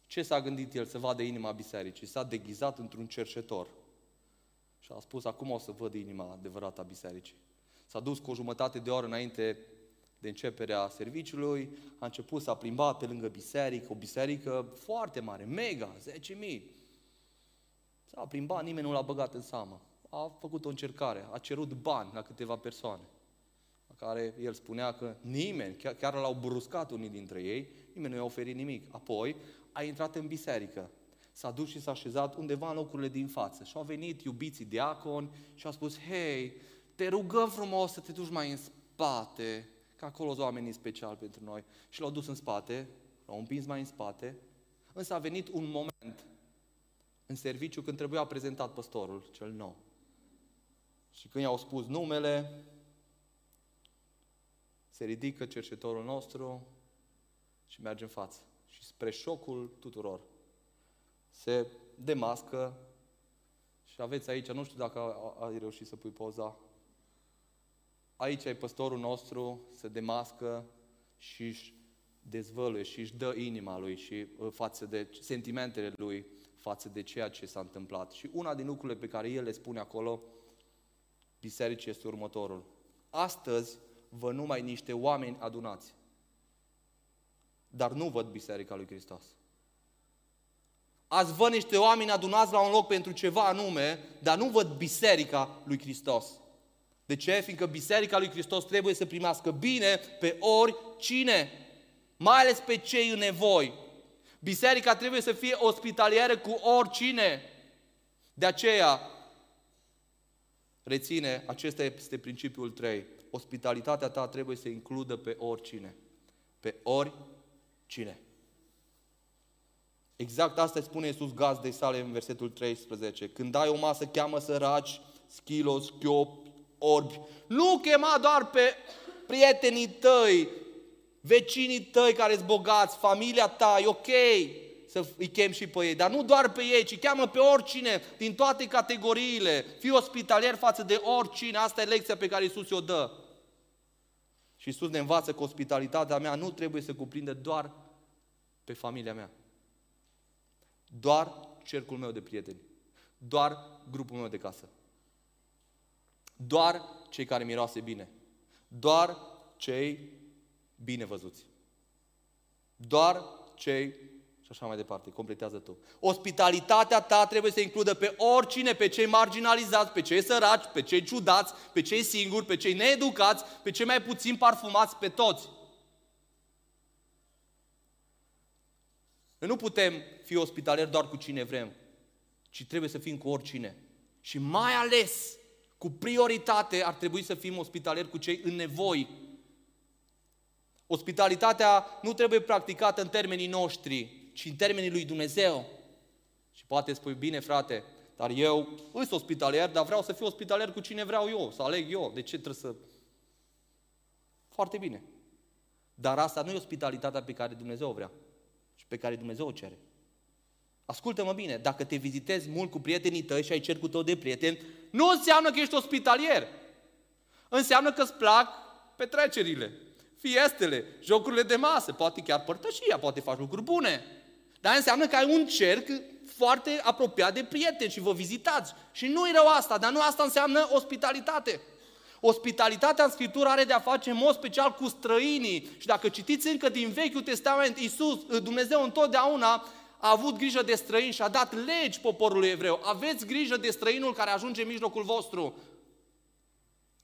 Ce s-a gândit el să vadă inima bisericii? S-a deghizat într-un cerșetor și a spus, acum o să văd inima adevărată a bisericii. S-a dus cu o jumătate de oră înainte de începerea serviciului, a început să a plimbat pe lângă biserică, o biserică foarte mare, mega, 10.000. S-a plimbat, nimeni nu l-a băgat în seamă. A făcut o încercare, a cerut bani la câteva persoane, la care el spunea că nimeni, chiar, chiar l-au bruscat unii dintre ei, nimeni nu i-a oferit nimic. Apoi a intrat în biserică, s-a dus și s-a așezat undeva în locurile din față. Și au venit iubiții diaconi și au spus, hei, te rugăm frumos să te duci mai în spate, că acolo sunt oamenii special pentru noi. Și l-au dus în spate, l-au împins mai în spate, însă a venit un moment în serviciu când trebuia prezentat păstorul cel nou. Și când i-au spus numele, se ridică cercetorul nostru și merge în față. Și spre șocul tuturor, se demască și aveți aici, nu știu dacă ai reușit să pui poza, aici e păstorul nostru, se demască și își dezvăluie și își dă inima lui și uh, față de sentimentele lui față de ceea ce s-a întâmplat. Și una din lucrurile pe care el le spune acolo, bisericii, este următorul. Astăzi vă numai niște oameni adunați, dar nu văd biserica lui Hristos. Azi văd niște oameni adunați la un loc pentru ceva anume, dar nu văd biserica lui Hristos. De ce? Fiindcă Biserica lui Hristos trebuie să primească bine pe oricine, mai ales pe cei în nevoi. Biserica trebuie să fie ospitalieră cu oricine. De aceea, reține, acesta este principiul 3. Ospitalitatea ta trebuie să includă pe oricine. Pe oricine. Exact asta spune Iisus gazdei sale în versetul 13. Când ai o masă, cheamă săraci, schilos, chiop, orbi. Nu chema doar pe prietenii tăi, vecinii tăi care sunt bogați, familia ta, e ok să îi chem și pe ei, dar nu doar pe ei, ci cheamă pe oricine, din toate categoriile. Fii ospitalier față de oricine, asta e lecția pe care Isus o dă. Și Isus ne învață că ospitalitatea mea nu trebuie să cuprindă doar pe familia mea. Doar cercul meu de prieteni. Doar grupul meu de casă. Doar cei care miroase bine. Doar cei bine văzuți. Doar cei și așa mai departe, completează tu. Ospitalitatea ta trebuie să includă pe oricine, pe cei marginalizați, pe cei săraci, pe cei ciudați, pe cei singuri, pe cei needucați, pe cei mai puțin parfumați, pe toți. Noi nu putem fi ospitalieri doar cu cine vrem, ci trebuie să fim cu oricine. Și mai ales cu prioritate ar trebui să fim ospitalieri cu cei în nevoi. Ospitalitatea nu trebuie practicată în termenii noștri, ci în termenii lui Dumnezeu. Și poate spui, bine frate, dar eu sunt ospitalier, dar vreau să fiu ospitalier cu cine vreau eu, să aleg eu. De ce trebuie să... Foarte bine. Dar asta nu e ospitalitatea pe care Dumnezeu o vrea și pe care Dumnezeu o cere. Ascultă-mă bine, dacă te vizitezi mult cu prietenii tăi și ai cercul tău de prieteni, nu înseamnă că ești ospitalier. Înseamnă că îți plac petrecerile, fiestele, jocurile de masă, poate chiar părtășia, poate faci lucruri bune. Dar înseamnă că ai un cerc foarte apropiat de prieteni și vă vizitați. Și nu e rău asta, dar nu asta înseamnă ospitalitate. Ospitalitatea în Scriptură are de-a face în mod special cu străinii. Și dacă citiți încă din Vechiul Testament, Iisus, Dumnezeu întotdeauna a avut grijă de străini și a dat legi poporului evreu. Aveți grijă de străinul care ajunge în mijlocul vostru.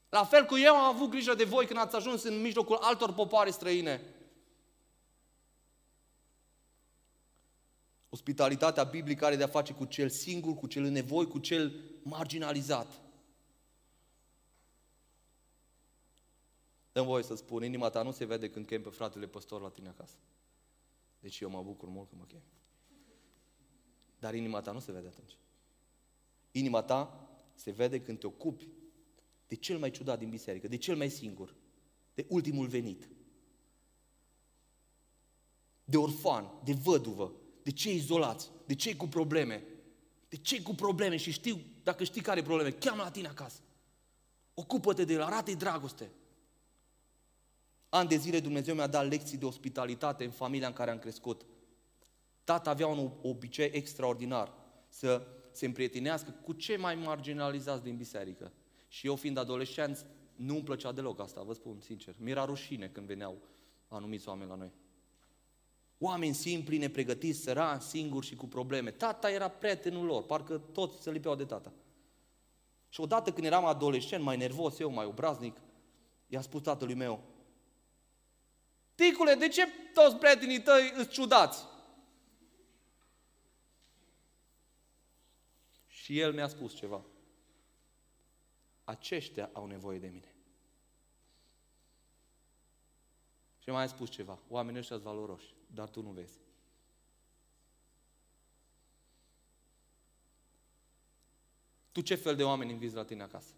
La fel cu eu am avut grijă de voi când ați ajuns în mijlocul altor popoare străine. Ospitalitatea biblică are de-a face cu cel singur, cu cel în nevoi, cu cel marginalizat. Dăm voie să spun, inima ta nu se vede când chem pe fratele păstor la tine acasă. Deci eu mă bucur mult când mă chem. Dar inima ta nu se vede atunci. Inima ta se vede când te ocupi de cel mai ciudat din biserică, de cel mai singur, de ultimul venit, de orfan, de văduvă, de cei izolați, de cei cu probleme, de cei cu probleme și știu, dacă știi care probleme, cheamă la tine acasă. Ocupă-te de el, arată dragoste. An de zile Dumnezeu mi-a dat lecții de ospitalitate în familia în care am crescut. Tata avea un obicei extraordinar, să se împrietenească cu cei mai marginalizați din biserică. Și eu fiind adolescent, Nu îmi plăcea deloc asta, vă spun sincer. Mi-era rușine când veneau anumiți oameni la noi. Oameni simpli, nepregătiți, sărani, singuri și cu probleme. Tata era prietenul lor, parcă toți se lipeau de tata. Și odată când eram adolescent, mai nervos eu, mai obraznic, i-a spus tatălui meu, Ticule, de ce toți prietenii tăi îți ciudați? Și el mi-a spus ceva. Aceștia au nevoie de mine. Și mai a spus ceva. Oamenii ăștia sunt valoroși, dar tu nu vezi. Tu ce fel de oameni invizi la tine acasă?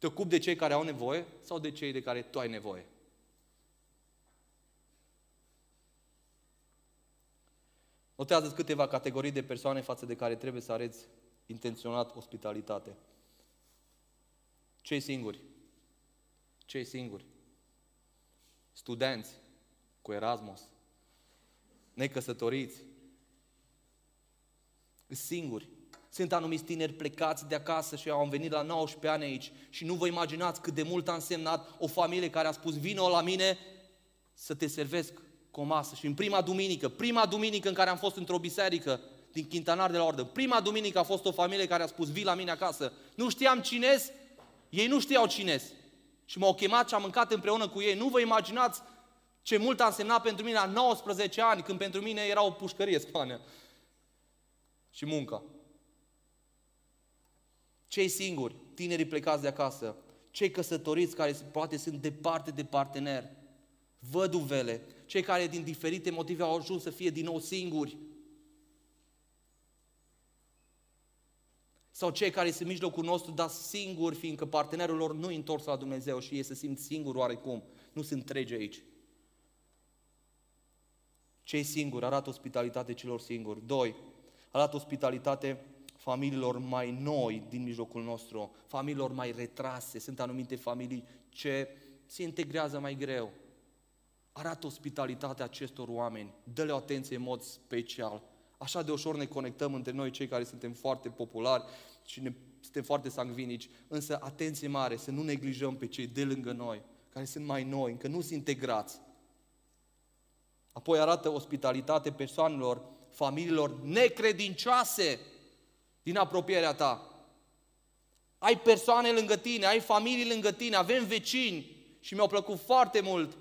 Te ocupi de cei care au nevoie sau de cei de care tu ai nevoie? Notează câteva categorii de persoane față de care trebuie să areți intenționat ospitalitate. Cei singuri. Cei singuri. Studenți cu Erasmus. Necăsătoriți. Singuri. Sunt anumiți tineri plecați de acasă și au venit la 19 ani aici și nu vă imaginați cât de mult a însemnat o familie care a spus vină la mine să te servesc cu o masă. Și în prima duminică, prima duminică în care am fost într-o biserică din Quintanar de la Ordă, prima duminică a fost o familie care a spus vii la mine acasă. Nu știam cine ei nu știau cine Și m-au chemat și am mâncat împreună cu ei. Nu vă imaginați ce mult a însemnat pentru mine la 19 ani, când pentru mine era o pușcărie Spania. Și munca. Cei singuri, tinerii plecați de acasă, cei căsătoriți care poate sunt departe de partener, văduvele, cei care din diferite motive au ajuns să fie din nou singuri, sau cei care sunt în mijlocul nostru, dar singuri, fiindcă partenerul lor nu întors la Dumnezeu și ei se simt singuri oarecum, nu sunt întregi aici. Cei singuri arată ospitalitate celor singuri. Doi, arată ospitalitate familiilor mai noi din mijlocul nostru, familiilor mai retrase. Sunt anumite familii ce se integrează mai greu. Arată ospitalitatea acestor oameni, dă-le o atenție în mod special. Așa de ușor ne conectăm între noi, cei care suntem foarte populari și ne, suntem foarte sangvinici, însă atenție mare să nu neglijăm pe cei de lângă noi, care sunt mai noi, încă nu sunt integrați. Apoi arată ospitalitate persoanelor, familiilor necredincioase din apropierea ta. Ai persoane lângă tine, ai familii lângă tine, avem vecini și mi-au plăcut foarte mult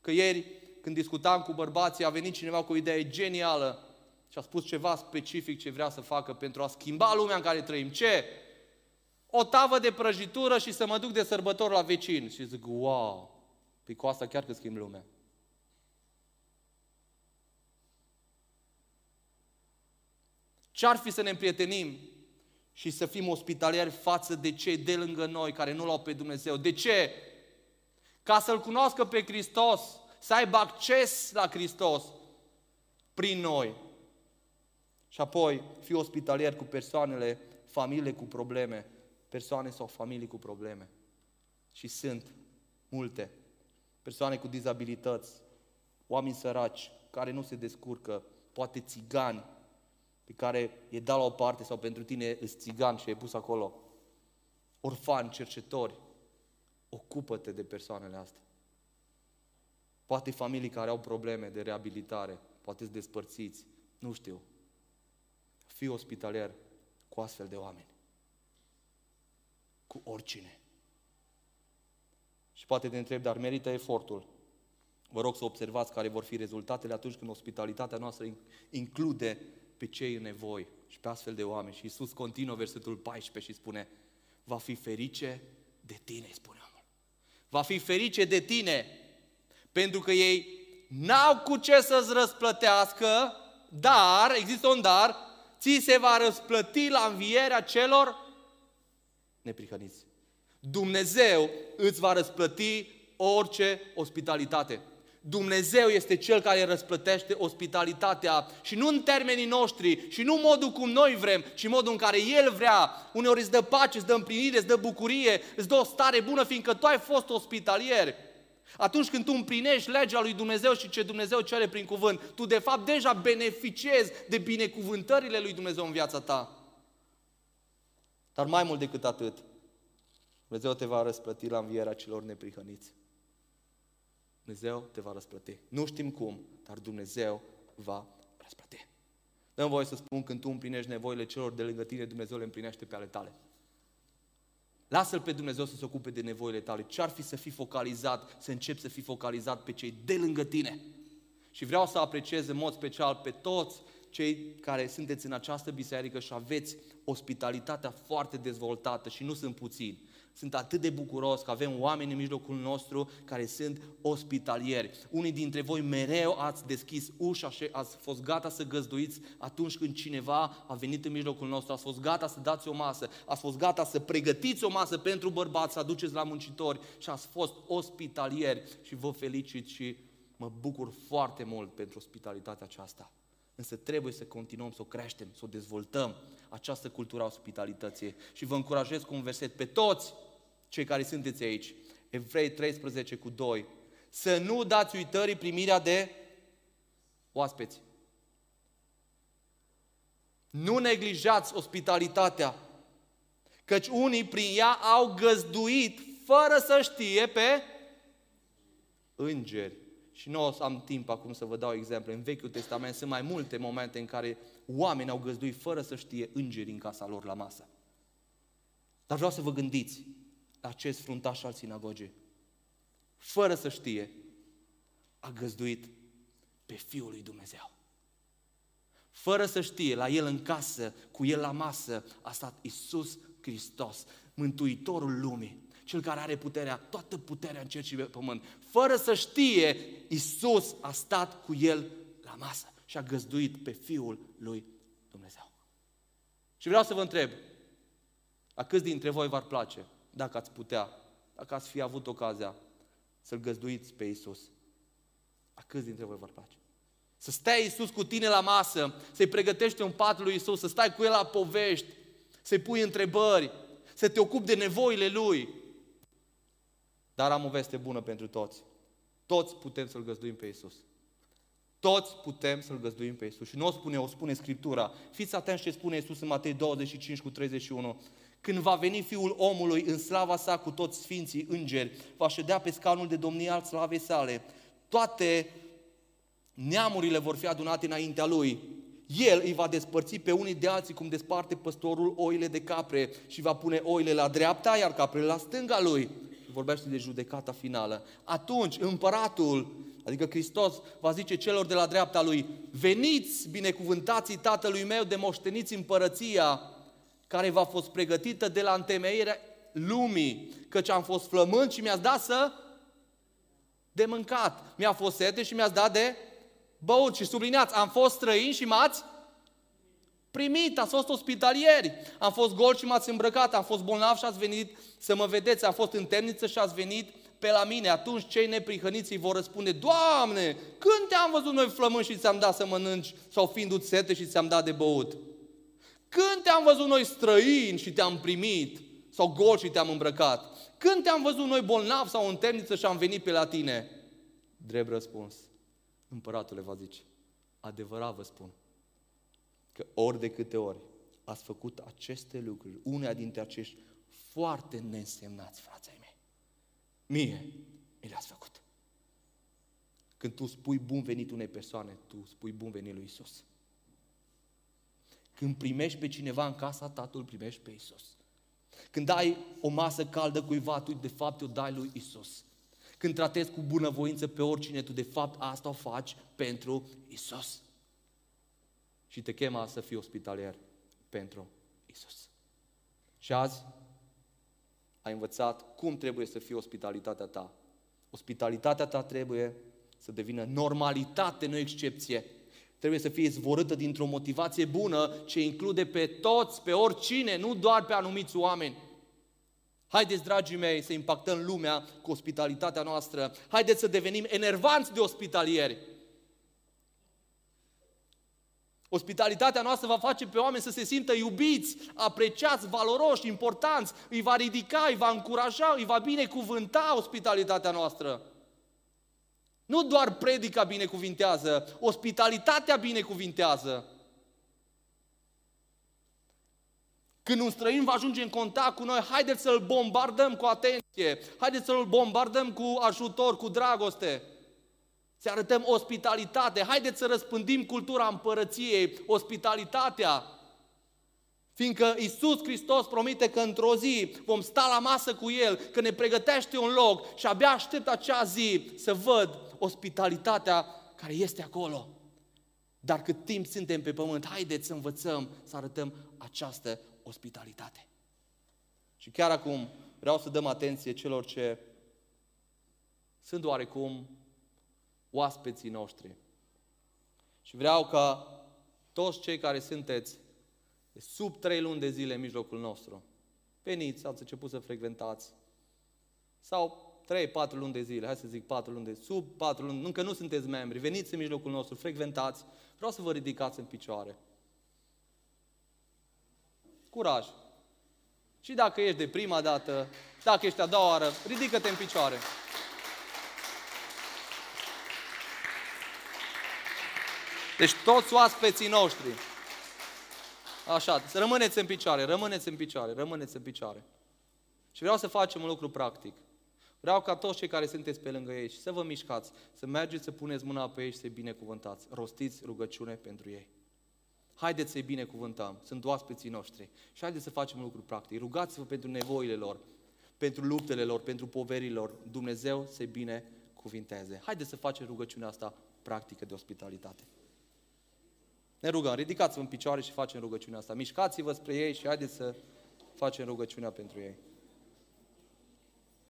că ieri când discutam cu bărbații a venit cineva cu o idee genială și a spus ceva specific ce vrea să facă pentru a schimba lumea în care trăim. Ce? O tavă de prăjitură și să mă duc de sărbători la vecin. Și zic, wow, pe cu asta chiar că schimb lumea. Ce-ar fi să ne împrietenim și să fim ospitalieri față de cei de lângă noi care nu l-au pe Dumnezeu? De ce? Ca să-L cunoască pe Hristos, să aibă acces la Hristos prin noi. Și apoi fi ospitalier cu persoanele, familiile cu probleme, persoane sau familii cu probleme. Și sunt multe. Persoane cu dizabilități, oameni săraci, care nu se descurcă, poate țigani, pe care e dat la o parte sau pentru tine îți țigan și e pus acolo. Orfani, cercetori, ocupă-te de persoanele astea. Poate familii care au probleme de reabilitare, poate să despărțiți, nu știu. Fii ospitalier cu astfel de oameni. Cu oricine. Și poate te întreb, dar merită efortul. Vă rog să observați care vor fi rezultatele atunci când ospitalitatea noastră include pe cei în nevoi și pe astfel de oameni. Și Iisus continuă versetul 14 și spune, va fi ferice de tine, spune omul. Va fi ferice de tine, pentru că ei n-au cu ce să-ți răsplătească, dar, există un dar, ți se va răsplăti la învierea celor neprihăniți. Dumnezeu îți va răsplăti orice ospitalitate. Dumnezeu este Cel care răsplătește ospitalitatea și nu în termenii noștri și nu modul cum noi vrem, ci modul în care El vrea. Uneori îți dă pace, îți dă împlinire, îți dă bucurie, îți dă o stare bună, fiindcă tu ai fost ospitalier. Atunci când tu împlinești legea lui Dumnezeu și ce Dumnezeu cere prin cuvânt, tu de fapt deja beneficiezi de binecuvântările lui Dumnezeu în viața ta. Dar mai mult decât atât, Dumnezeu te va răsplăti la învierea celor neprihăniți. Dumnezeu te va răsplăti. Nu știm cum, dar Dumnezeu va răsplăti. Dăm voie să spun, când tu împlinești nevoile celor de lângă tine, Dumnezeu le împlinește pe ale tale. Lasă-L pe Dumnezeu să se ocupe de nevoile tale. Ce ar fi să fii focalizat, să începi să fii focalizat pe cei de lângă tine? Și vreau să apreciez în mod special pe toți cei care sunteți în această biserică și aveți ospitalitatea foarte dezvoltată și nu sunt puțini. Sunt atât de bucuros că avem oameni în mijlocul nostru care sunt ospitalieri. Unii dintre voi mereu ați deschis ușa și ați fost gata să găzduiți atunci când cineva a venit în mijlocul nostru. Ați fost gata să dați o masă, ați fost gata să pregătiți o masă pentru bărbați, să aduceți la muncitori și ați fost ospitalieri și vă felicit și mă bucur foarte mult pentru ospitalitatea aceasta. Însă trebuie să continuăm să o creștem, să o dezvoltăm, această cultură a ospitalității. Și vă încurajez cu un verset pe toți cei care sunteți aici, Evrei 13 cu 2, să nu dați uitării primirea de oaspeți. Nu neglijați ospitalitatea, căci unii prin ea au găzduit fără să știe pe îngeri. Și nu o să am timp acum să vă dau exemple. În Vechiul Testament sunt mai multe momente în care oameni au găzduit fără să știe îngeri în casa lor la masă. Dar vreau să vă gândiți, acest fruntaș al sinagogii, fără să știe, a găzduit pe Fiul lui Dumnezeu. Fără să știe, la el în casă, cu el la masă, a stat Isus Hristos, Mântuitorul lumii, cel care are puterea, toată puterea în cer și pe pământ. Fără să știe, Isus a stat cu el la masă și a găzduit pe Fiul lui Dumnezeu. Și vreau să vă întreb, a câți dintre voi v-ar place dacă ați putea, dacă ați fi avut ocazia să-L găzduiți pe Isus. A câți dintre voi vă place? Să stai Isus cu tine la masă, să-i pregătești un pat lui Isus, să stai cu El la povești, să-i pui întrebări, să te ocupi de nevoile Lui. Dar am o veste bună pentru toți. Toți putem să-L găzduim pe Isus. Toți putem să-L găzduim pe Isus. Și nu o spune, o spune Scriptura. Fiți atenți ce spune Isus în Matei 25 cu 31. Când va veni Fiul omului în slava sa cu toți sfinții îngeri, va ședea pe scaunul de domnie al slavei sale. Toate neamurile vor fi adunate înaintea lui. El îi va despărți pe unii de alții cum desparte păstorul oile de capre și va pune oile la dreapta, iar caprele la stânga lui. Vorbește de judecata finală. Atunci împăratul, adică Hristos, va zice celor de la dreapta lui, veniți binecuvântații tatălui meu de moșteniți împărăția care v-a fost pregătită de la întemeierea lumii, căci am fost flământ și mi-ați dat să de mâncat. Mi-a fost sete și mi-ați dat de băut. Și subliniați, am fost străin și m-ați primit, ați fost ospitalieri. Am fost gol și m-ați îmbrăcat, am fost bolnav și ați venit să mă vedeți, am fost în temniță și ați venit pe la mine. Atunci cei neprihăniți îi vor răspunde, Doamne, când te-am văzut noi flămâni și ți-am dat să mănânci sau fiindu-ți sete și ți-am dat de băut? Când te-am văzut noi străini și te-am primit? Sau gol și te-am îmbrăcat? Când te-am văzut noi bolnav sau în temniță și am venit pe la tine? Drept răspuns. Împăratule va zice, adevărat vă spun, că ori de câte ori ați făcut aceste lucruri, unea dintre acești foarte neînsemnați, frații mei, mie mi le-ați făcut. Când tu spui bun venit unei persoane, tu spui bun venit lui Isus. Când primești pe cineva în casa ta, tu îl primești pe Isus. Când dai o masă caldă cuiva, tu de fapt o dai lui Isus. Când tratezi cu bunăvoință pe oricine, tu de fapt asta o faci pentru Isus. Și te chema să fii ospitalier pentru Isus. Și azi ai învățat cum trebuie să fie ospitalitatea ta. Ospitalitatea ta trebuie să devină normalitate, nu excepție trebuie să fie zvorâtă dintr-o motivație bună ce include pe toți, pe oricine, nu doar pe anumiți oameni. Haideți, dragii mei, să impactăm lumea cu ospitalitatea noastră. Haideți să devenim enervanți de ospitalieri. Ospitalitatea noastră va face pe oameni să se simtă iubiți, apreciați, valoroși, importanți, îi va ridica, îi va încuraja, îi va binecuvânta ospitalitatea noastră. Nu doar predica binecuvintează, ospitalitatea binecuvintează. Când un străin va ajunge în contact cu noi, haideți să-l bombardăm cu atenție, haideți să-l bombardăm cu ajutor, cu dragoste. Să arătăm ospitalitate, haideți să răspândim cultura împărăției, ospitalitatea. Fiindcă Isus Hristos promite că într-o zi vom sta la masă cu El, că ne pregătește un loc și abia aștept acea zi să văd ospitalitatea care este acolo. Dar cât timp suntem pe pământ, haideți să învățăm să arătăm această ospitalitate. Și chiar acum vreau să dăm atenție celor ce sunt oarecum oaspeții noștri. Și vreau ca toți cei care sunteți sub trei luni de zile în mijlocul nostru, veniți, ați început să frecventați, sau 3-4 luni de zile, hai să zic 4 luni de sub 4 luni, încă nu sunteți membri, veniți în mijlocul nostru, frecventați, vreau să vă ridicați în picioare. Curaj! Și dacă ești de prima dată, dacă ești a doua oară, ridică-te în picioare. Deci toți oaspeții noștri. Așa, să rămâneți în picioare, rămâneți în picioare, rămâneți în picioare. Și vreau să facem un lucru practic. Vreau ca toți cei care sunteți pe lângă ei și să vă mișcați, să mergeți să puneți mâna pe ei și să-i binecuvântați. Rostiți rugăciune pentru ei. Haideți să-i binecuvântăm, sunt oaspeții noștri. Și haideți să facem un lucru practic. Rugați-vă pentru nevoile lor, pentru luptele lor, pentru poverile lor. Dumnezeu să-i binecuvinteze. Haideți să facem rugăciunea asta practică de ospitalitate. Ne rugăm, ridicați-vă în picioare și facem rugăciunea asta. Mișcați-vă spre ei și haideți să facem rugăciunea pentru ei.